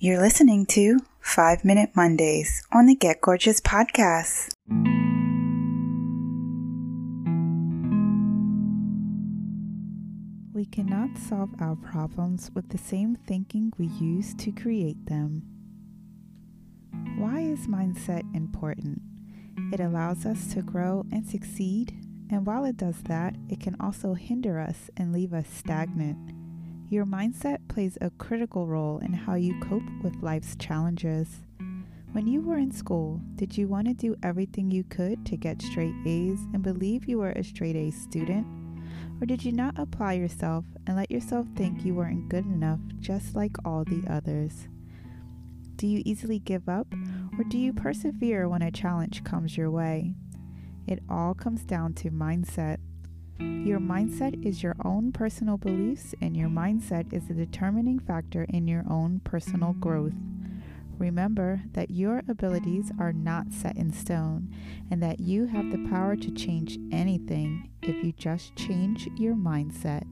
You're listening to 5 Minute Mondays on the Get Gorgeous podcast. We cannot solve our problems with the same thinking we use to create them. Why is mindset important? It allows us to grow and succeed, and while it does that, it can also hinder us and leave us stagnant. Your mindset plays a critical role in how you cope with life's challenges. When you were in school, did you want to do everything you could to get straight A's and believe you were a straight A student? Or did you not apply yourself and let yourself think you weren't good enough just like all the others? Do you easily give up or do you persevere when a challenge comes your way? It all comes down to mindset. Your mindset is your own personal beliefs, and your mindset is a determining factor in your own personal growth. Remember that your abilities are not set in stone and that you have the power to change anything if you just change your mindset.